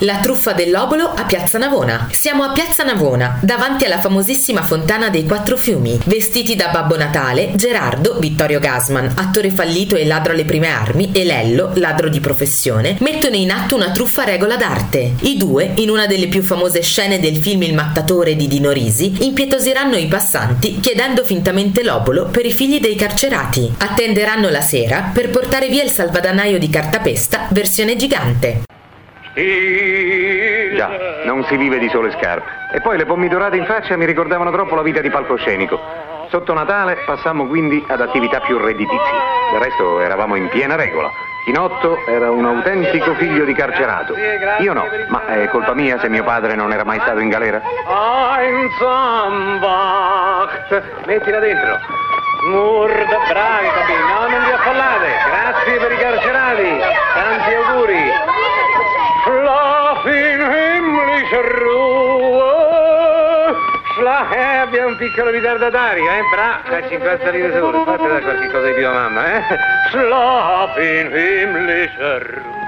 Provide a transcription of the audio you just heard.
La truffa dell'obolo a Piazza Navona. Siamo a Piazza Navona, davanti alla famosissima fontana dei Quattro Fiumi. Vestiti da Babbo Natale, Gerardo, Vittorio Gasman, attore fallito e ladro alle prime armi, e Lello, ladro di professione, mettono in atto una truffa regola d'arte. I due, in una delle più famose scene del film Il mattatore di Dino Risi, impietosiranno i passanti chiedendo fintamente l'obolo per i figli dei carcerati. Attenderanno la sera per portare via il salvadanaio di cartapesta versione gigante. Già, non si vive di sole scarpe. E poi le pomidorate in faccia mi ricordavano troppo la vita di palcoscenico. Sotto Natale passammo quindi ad attività più redditizie. Del resto eravamo in piena regola. Chinotto era un autentico figlio di carcerato. Io no, ma è colpa mia se mio padre non era mai stato in galera? Einsamwacht. Mettila dentro. Murda, bravi no, non vi affollate. Grazie per i carcerati. Ruhe. Schlaf, eh, abbiamo un piccolo ritardatario, eh, bra, a 50 lire solo, fate da qualche cosa di più a mamma, eh. Schlaf in himmlische Ruhe.